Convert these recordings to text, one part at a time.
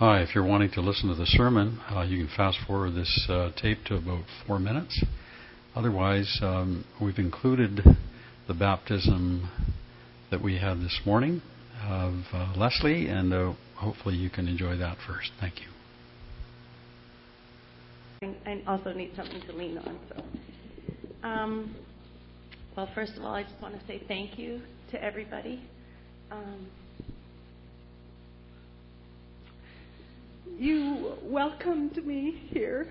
Hi, if you're wanting to listen to the sermon, uh, you can fast forward this uh, tape to about four minutes. Otherwise, um, we've included the baptism that we had this morning of uh, Leslie, and uh, hopefully you can enjoy that first. Thank you. I also need something to lean on. So, um, well, first of all, I just want to say thank you to everybody. Um, you welcomed me here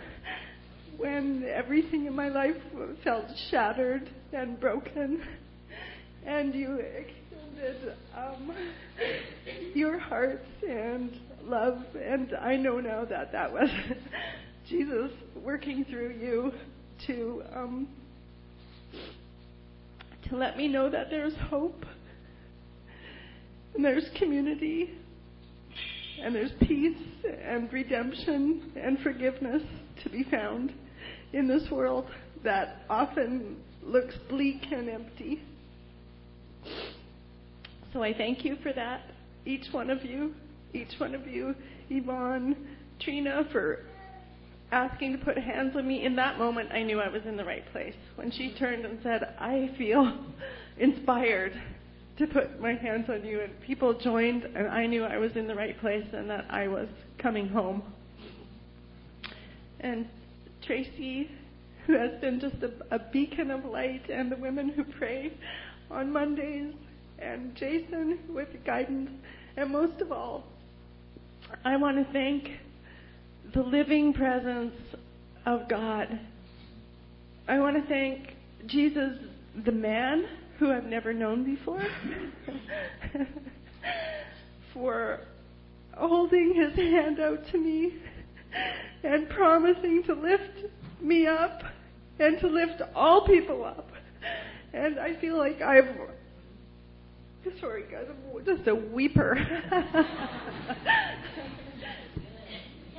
when everything in my life felt shattered and broken, and you extended um, your hearts and love. And I know now that that was Jesus working through you to um, to let me know that there's hope and there's community and there's peace and redemption and forgiveness to be found in this world that often looks bleak and empty. So I thank you for that, each one of you, each one of you, Yvonne, Trina, for asking to put hands on me. In that moment, I knew I was in the right place. When she turned and said, I feel inspired to put my hands on you. And people joined, and I knew I was in the right place and that I was coming home. And Tracy, who has been just a, a beacon of light, and the women who pray on Mondays, and Jason with guidance, and most of all, I want to thank the living presence of God. I want to thank Jesus, the man who I've never known before, for holding his hand out to me and promising to lift me up and to lift all people up. And I feel like I've. Sorry, guys, I'm just a weeper. Can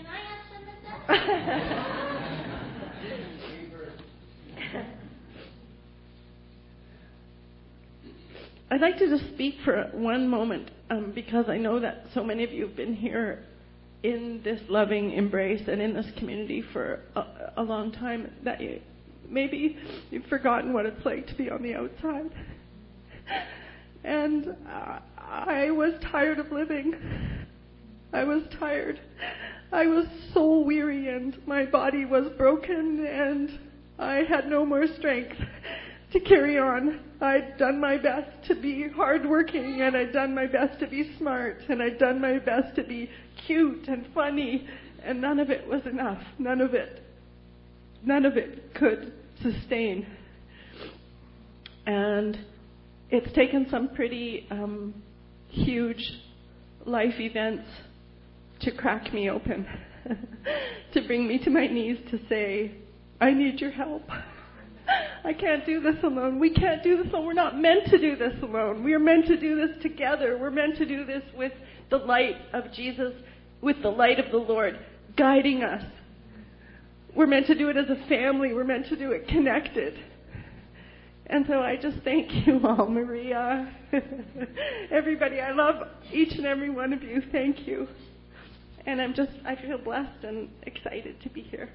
I have some of that? I'd like to just speak for one moment um, because I know that so many of you have been here in this loving embrace and in this community for a, a long time that you, maybe you've forgotten what it's like to be on the outside. And uh, I was tired of living. I was tired. I was so weary and my body was broken and I had no more strength to carry on. I'd done my best to be hardworking and I'd done my best to be smart and I'd done my best to be cute and funny and none of it was enough. None of it. None of it could sustain. And it's taken some pretty um, huge life events to crack me open, to bring me to my knees to say, I need your help. I can't do this alone. We can't do this alone. We're not meant to do this alone. We are meant to do this together. We're meant to do this with the light of Jesus, with the light of the Lord guiding us. We're meant to do it as a family. We're meant to do it connected. And so I just thank you all, Maria, everybody. I love each and every one of you. Thank you. And I'm just, I feel blessed and excited to be here.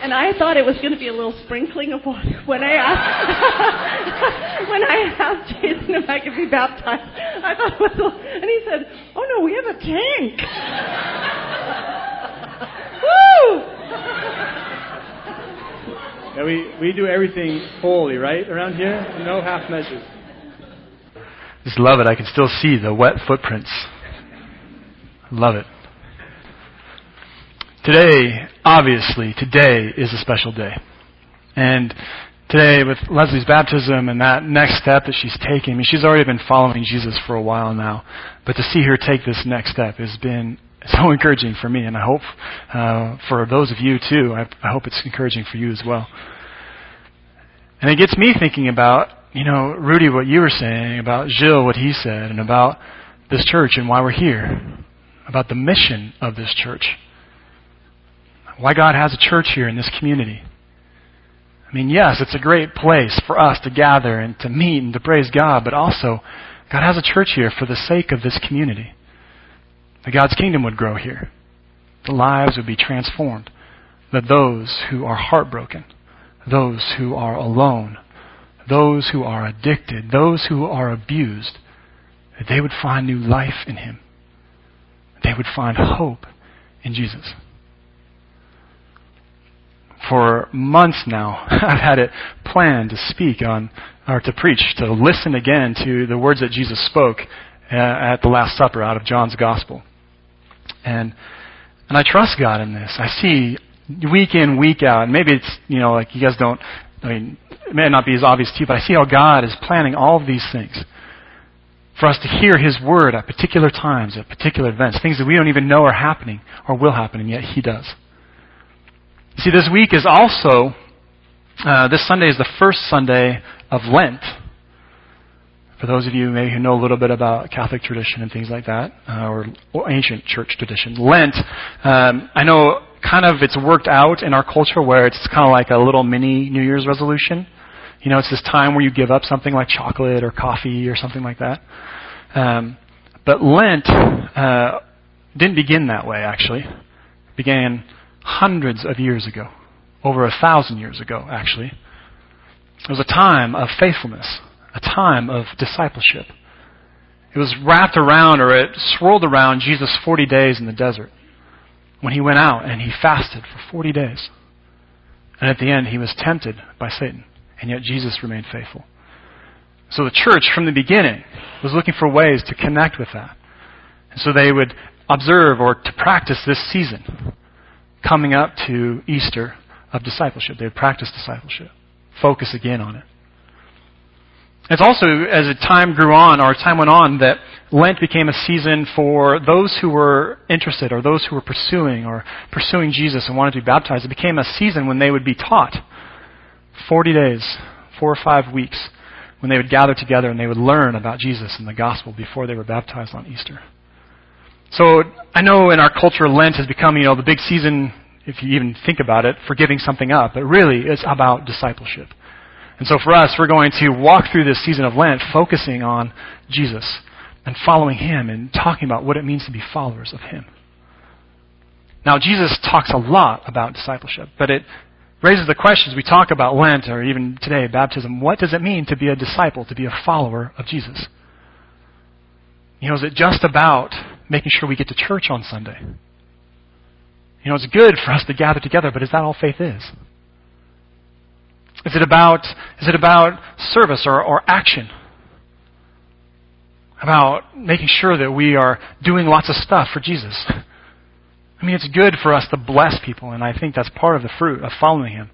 And I thought it was going to be a little sprinkling of water when I asked when I asked Jason if I could be baptized. I thought it was, a, and he said, "Oh no, we have a tank." Woo! Yeah, we, we do everything fully, right, around here? No half measures. Just love it. I can still see the wet footprints. Love it. Today, obviously, today is a special day. And today, with Leslie's baptism and that next step that she's taking, I mean, she's already been following Jesus for a while now. But to see her take this next step has been so encouraging for me, and I hope uh, for those of you too. I, I hope it's encouraging for you as well. And it gets me thinking about, you know, Rudy, what you were saying, about Jill, what he said, and about this church and why we're here, about the mission of this church, why God has a church here in this community. I mean, yes, it's a great place for us to gather and to meet and to praise God, but also, God has a church here for the sake of this community. That God's kingdom would grow here. The lives would be transformed. That those who are heartbroken, those who are alone, those who are addicted, those who are abused, that they would find new life in Him. They would find hope in Jesus. For months now, I've had it planned to speak on, or to preach, to listen again to the words that Jesus spoke uh, at the Last Supper out of John's Gospel. And, and I trust God in this. I see week in, week out, and maybe it's, you know, like you guys don't, I mean, it may not be as obvious to you, but I see how God is planning all of these things for us to hear His word at particular times, at particular events, things that we don't even know are happening or will happen, and yet He does. See, this week is also, uh, this Sunday is the first Sunday of Lent. For those of you maybe who know a little bit about Catholic tradition and things like that, uh, or, or, ancient church tradition, Lent, um, I know kind of it's worked out in our culture where it's kind of like a little mini New Year's resolution. You know, it's this time where you give up something like chocolate or coffee or something like that. Um, but Lent uh, didn't begin that way, actually. It began hundreds of years ago, over a thousand years ago, actually. It was a time of faithfulness, a time of discipleship. It was wrapped around, or it swirled around Jesus' 40 days in the desert when he went out and he fasted for 40 days. And at the end, he was tempted by Satan. And yet Jesus remained faithful. So the church, from the beginning, was looking for ways to connect with that. And so they would observe or to practice this season coming up to Easter of discipleship. They would practice discipleship, focus again on it. It's also, as the time grew on, or time went on, that Lent became a season for those who were interested, or those who were pursuing, or pursuing Jesus and wanted to be baptized. It became a season when they would be taught 40 days, four or five weeks, when they would gather together and they would learn about Jesus and the gospel before they were baptized on Easter. So I know in our culture, Lent has become, you know, the big season, if you even think about it, for giving something up. But really, it's about discipleship. And so for us, we're going to walk through this season of Lent focusing on Jesus and following Him and talking about what it means to be followers of Him. Now, Jesus talks a lot about discipleship, but it raises the questions we talk about Lent or even today, baptism. What does it mean to be a disciple, to be a follower of Jesus? You know, is it just about making sure we get to church on Sunday? You know, it's good for us to gather together, but is that all faith is? Is it about, is it about service or, or action? About making sure that we are doing lots of stuff for Jesus? I mean, it's good for us to bless people, and I think that's part of the fruit of following Him.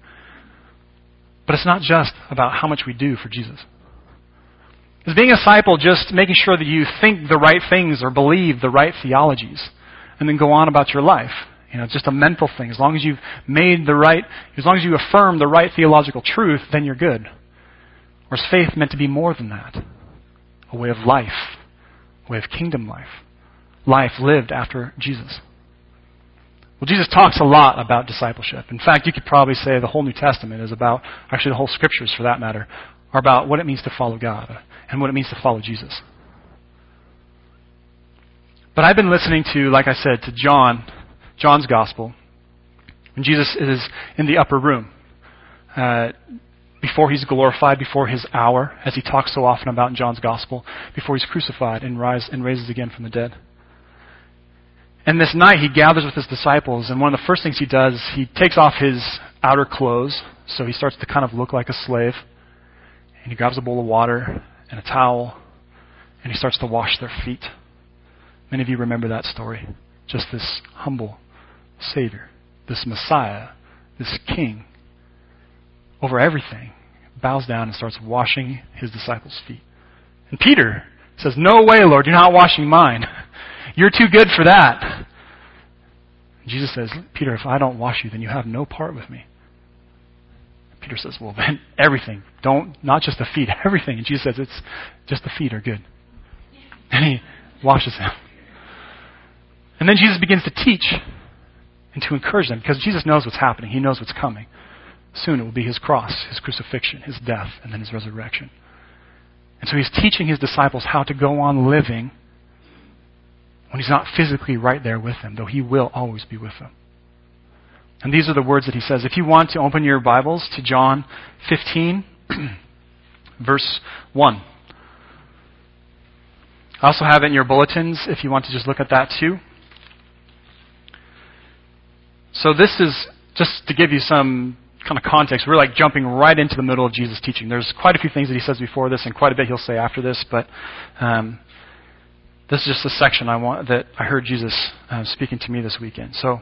But it's not just about how much we do for Jesus. Is being a disciple just making sure that you think the right things or believe the right theologies and then go on about your life? You know, it's just a mental thing. As long as you've made the right, as long as you affirm the right theological truth, then you're good. Or is faith meant to be more than that? A way of life, a way of kingdom life, life lived after Jesus. Well, Jesus talks a lot about discipleship. In fact, you could probably say the whole New Testament is about, actually, the whole scriptures for that matter, are about what it means to follow God and what it means to follow Jesus. But I've been listening to, like I said, to John, John's gospel. And Jesus is in the upper room. Uh, before he's glorified, before his hour, as he talks so often about in John's gospel, before he's crucified and, rise, and raises again from the dead. And this night he gathers with his disciples, and one of the first things he does, he takes off his outer clothes, so he starts to kind of look like a slave. And he grabs a bowl of water and a towel, and he starts to wash their feet. Many of you remember that story. Just this humble Savior, this Messiah, this King, over everything, bows down and starts washing his disciples' feet. And Peter says, No way, Lord, you're not washing mine. You're too good for that. Jesus says, Peter, if I don't wash you, then you have no part with me. Peter says, Well, then everything. Don't, not just the feet, everything. And Jesus says, It's just the feet are good. And he washes them. And then Jesus begins to teach and to encourage them because Jesus knows what's happening. He knows what's coming. Soon it will be his cross, his crucifixion, his death, and then his resurrection. And so he's teaching his disciples how to go on living when he's not physically right there with them, though he will always be with them. And these are the words that he says. If you want to open your Bibles to John 15, verse 1. I also have it in your bulletins if you want to just look at that too. So this is just to give you some kind of context. We're like jumping right into the middle of Jesus' teaching. There's quite a few things that he says before this, and quite a bit he'll say after this. But um, this is just a section I want that I heard Jesus uh, speaking to me this weekend. So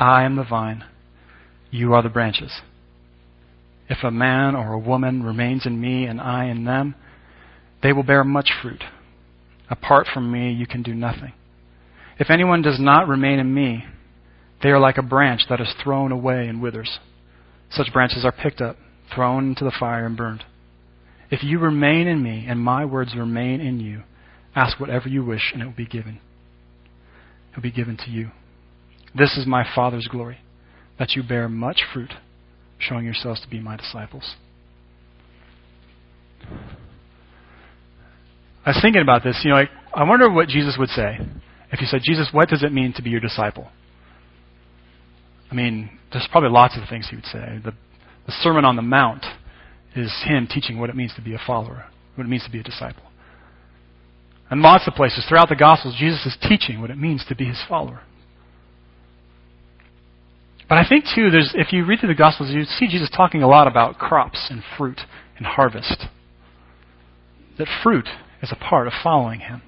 I am the vine. You are the branches. If a man or a woman remains in me and I in them, they will bear much fruit. Apart from me, you can do nothing. If anyone does not remain in me, they are like a branch that is thrown away and withers. Such branches are picked up, thrown into the fire, and burned. If you remain in me, and my words remain in you, ask whatever you wish, and it will be given. It will be given to you. This is my Father's glory, that you bear much fruit, showing yourselves to be my disciples. I was thinking about this. You know, I, I wonder what Jesus would say if you said, Jesus, what does it mean to be your disciple? I mean, there's probably lots of things he would say. The, the Sermon on the Mount is him teaching what it means to be a follower, what it means to be a disciple. And lots of places throughout the Gospels, Jesus is teaching what it means to be his follower. But I think, too, there's, if you read through the Gospels, you see Jesus talking a lot about crops and fruit and harvest. That fruit is a part of following him.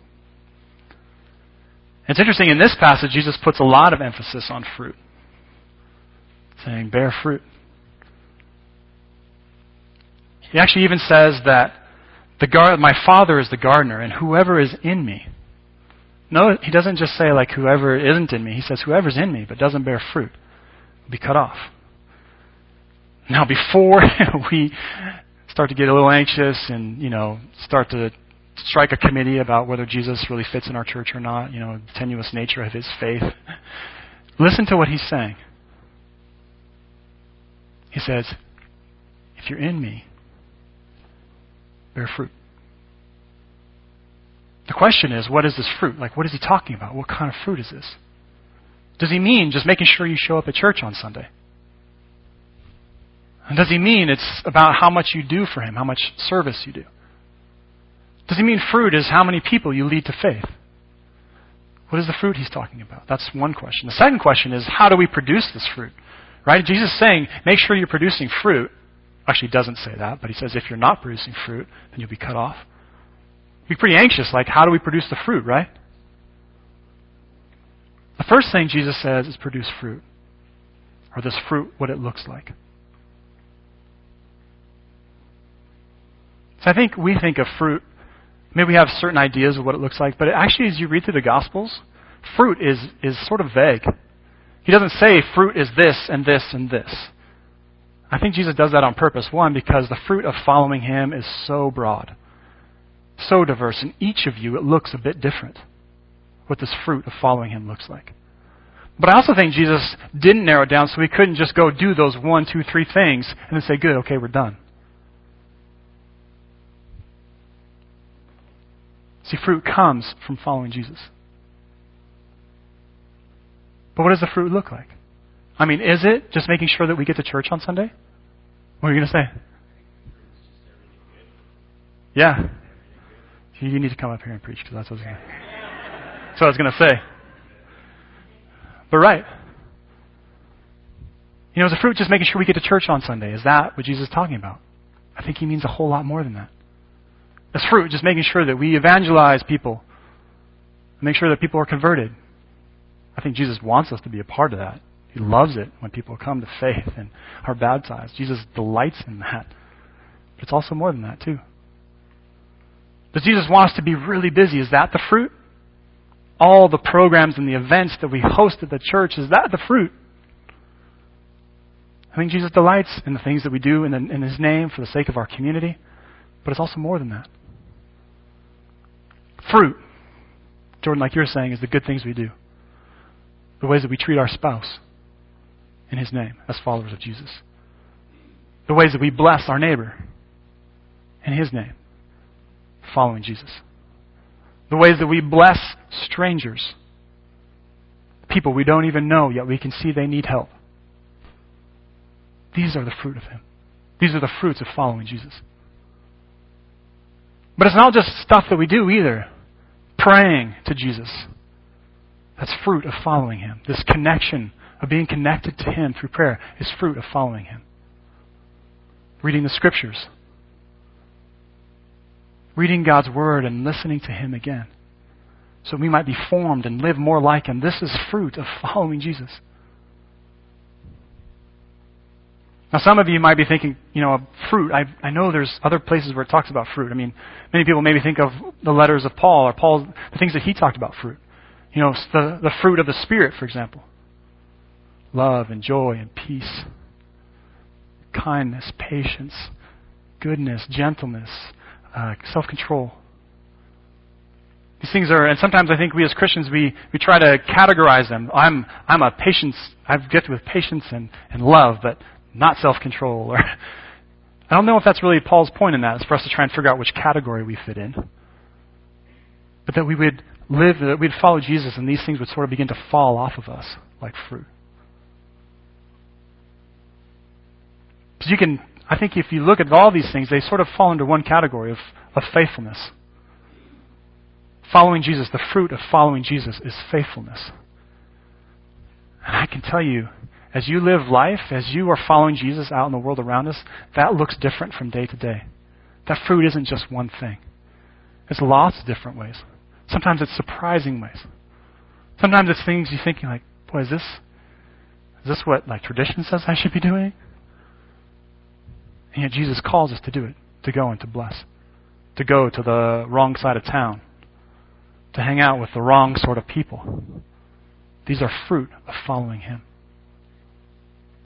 It's interesting, in this passage, Jesus puts a lot of emphasis on fruit saying, bear fruit. He actually even says that the gar- my Father is the gardener, and whoever is in me. No, he doesn't just say, like, whoever isn't in me. He says, whoever's in me but doesn't bear fruit be cut off. Now, before we start to get a little anxious and, you know, start to strike a committee about whether Jesus really fits in our church or not, you know, the tenuous nature of his faith, listen to what he's saying. He says, If you're in me, bear fruit. The question is, what is this fruit? Like, what is he talking about? What kind of fruit is this? Does he mean just making sure you show up at church on Sunday? And does he mean it's about how much you do for him, how much service you do? Does he mean fruit is how many people you lead to faith? What is the fruit he's talking about? That's one question. The second question is, how do we produce this fruit? Right? Jesus is saying, make sure you're producing fruit. Actually, he doesn't say that, but he says if you're not producing fruit, then you'll be cut off. Be pretty anxious, like, how do we produce the fruit, right? The first thing Jesus says is produce fruit. Or this fruit, what it looks like. So I think we think of fruit, maybe we have certain ideas of what it looks like, but actually, as you read through the Gospels, fruit is, is sort of vague. He doesn't say fruit is this and this and this. I think Jesus does that on purpose. One, because the fruit of following him is so broad, so diverse. In each of you, it looks a bit different what this fruit of following him looks like. But I also think Jesus didn't narrow it down so we couldn't just go do those one, two, three things and then say, good, okay, we're done. See, fruit comes from following Jesus. But what does the fruit look like? I mean, is it just making sure that we get to church on Sunday? What are you going to say? Yeah. You need to come up here and preach because that's what I was going to That's what I was going to say. But right. You know, is the fruit just making sure we get to church on Sunday? Is that what Jesus is talking about? I think he means a whole lot more than that. that. Is fruit just making sure that we evangelize people, make sure that people are converted, I think Jesus wants us to be a part of that. He loves it when people come to faith and are baptized. Jesus delights in that. But it's also more than that, too. Does Jesus want us to be really busy? Is that the fruit? All the programs and the events that we host at the church, is that the fruit? I think Jesus delights in the things that we do in, in His name for the sake of our community, but it's also more than that. Fruit, Jordan, like you're saying, is the good things we do, the ways that we treat our spouse in His name as followers of Jesus, the ways that we bless our neighbor in His name, following Jesus, the ways that we bless strangers, people we don't even know, yet we can see they need help these are the fruit of Him. These are the fruits of following Jesus. But it's not just stuff that we do either. Praying to Jesus. That's fruit of following Him. This connection of being connected to Him through prayer is fruit of following Him. Reading the Scriptures. Reading God's Word and listening to Him again. So we might be formed and live more like Him. This is fruit of following Jesus. Now, some of you might be thinking, you know, fruit. I, I know there's other places where it talks about fruit. I mean, many people maybe think of the letters of Paul or Paul's, the things that he talked about fruit. You know, the, the fruit of the Spirit, for example love and joy and peace, kindness, patience, goodness, gentleness, uh, self control. These things are, and sometimes I think we as Christians, we, we try to categorize them. I'm, I'm a patience, I've gifted with patience and, and love, but not self control. Or I don't know if that's really Paul's point in that. It's for us to try and figure out which category we fit in. But that we would live, that we'd follow Jesus, and these things would sort of begin to fall off of us like fruit. Because you can, I think if you look at all these things, they sort of fall into one category of, of faithfulness. Following Jesus, the fruit of following Jesus is faithfulness. And I can tell you, as you live life, as you are following Jesus out in the world around us, that looks different from day to day. That fruit isn't just one thing. It's lots of different ways. Sometimes it's surprising ways. Sometimes it's things you think like, boy, is this is this what like tradition says I should be doing? And yet Jesus calls us to do it, to go and to bless, to go to the wrong side of town, to hang out with the wrong sort of people. These are fruit of following Him.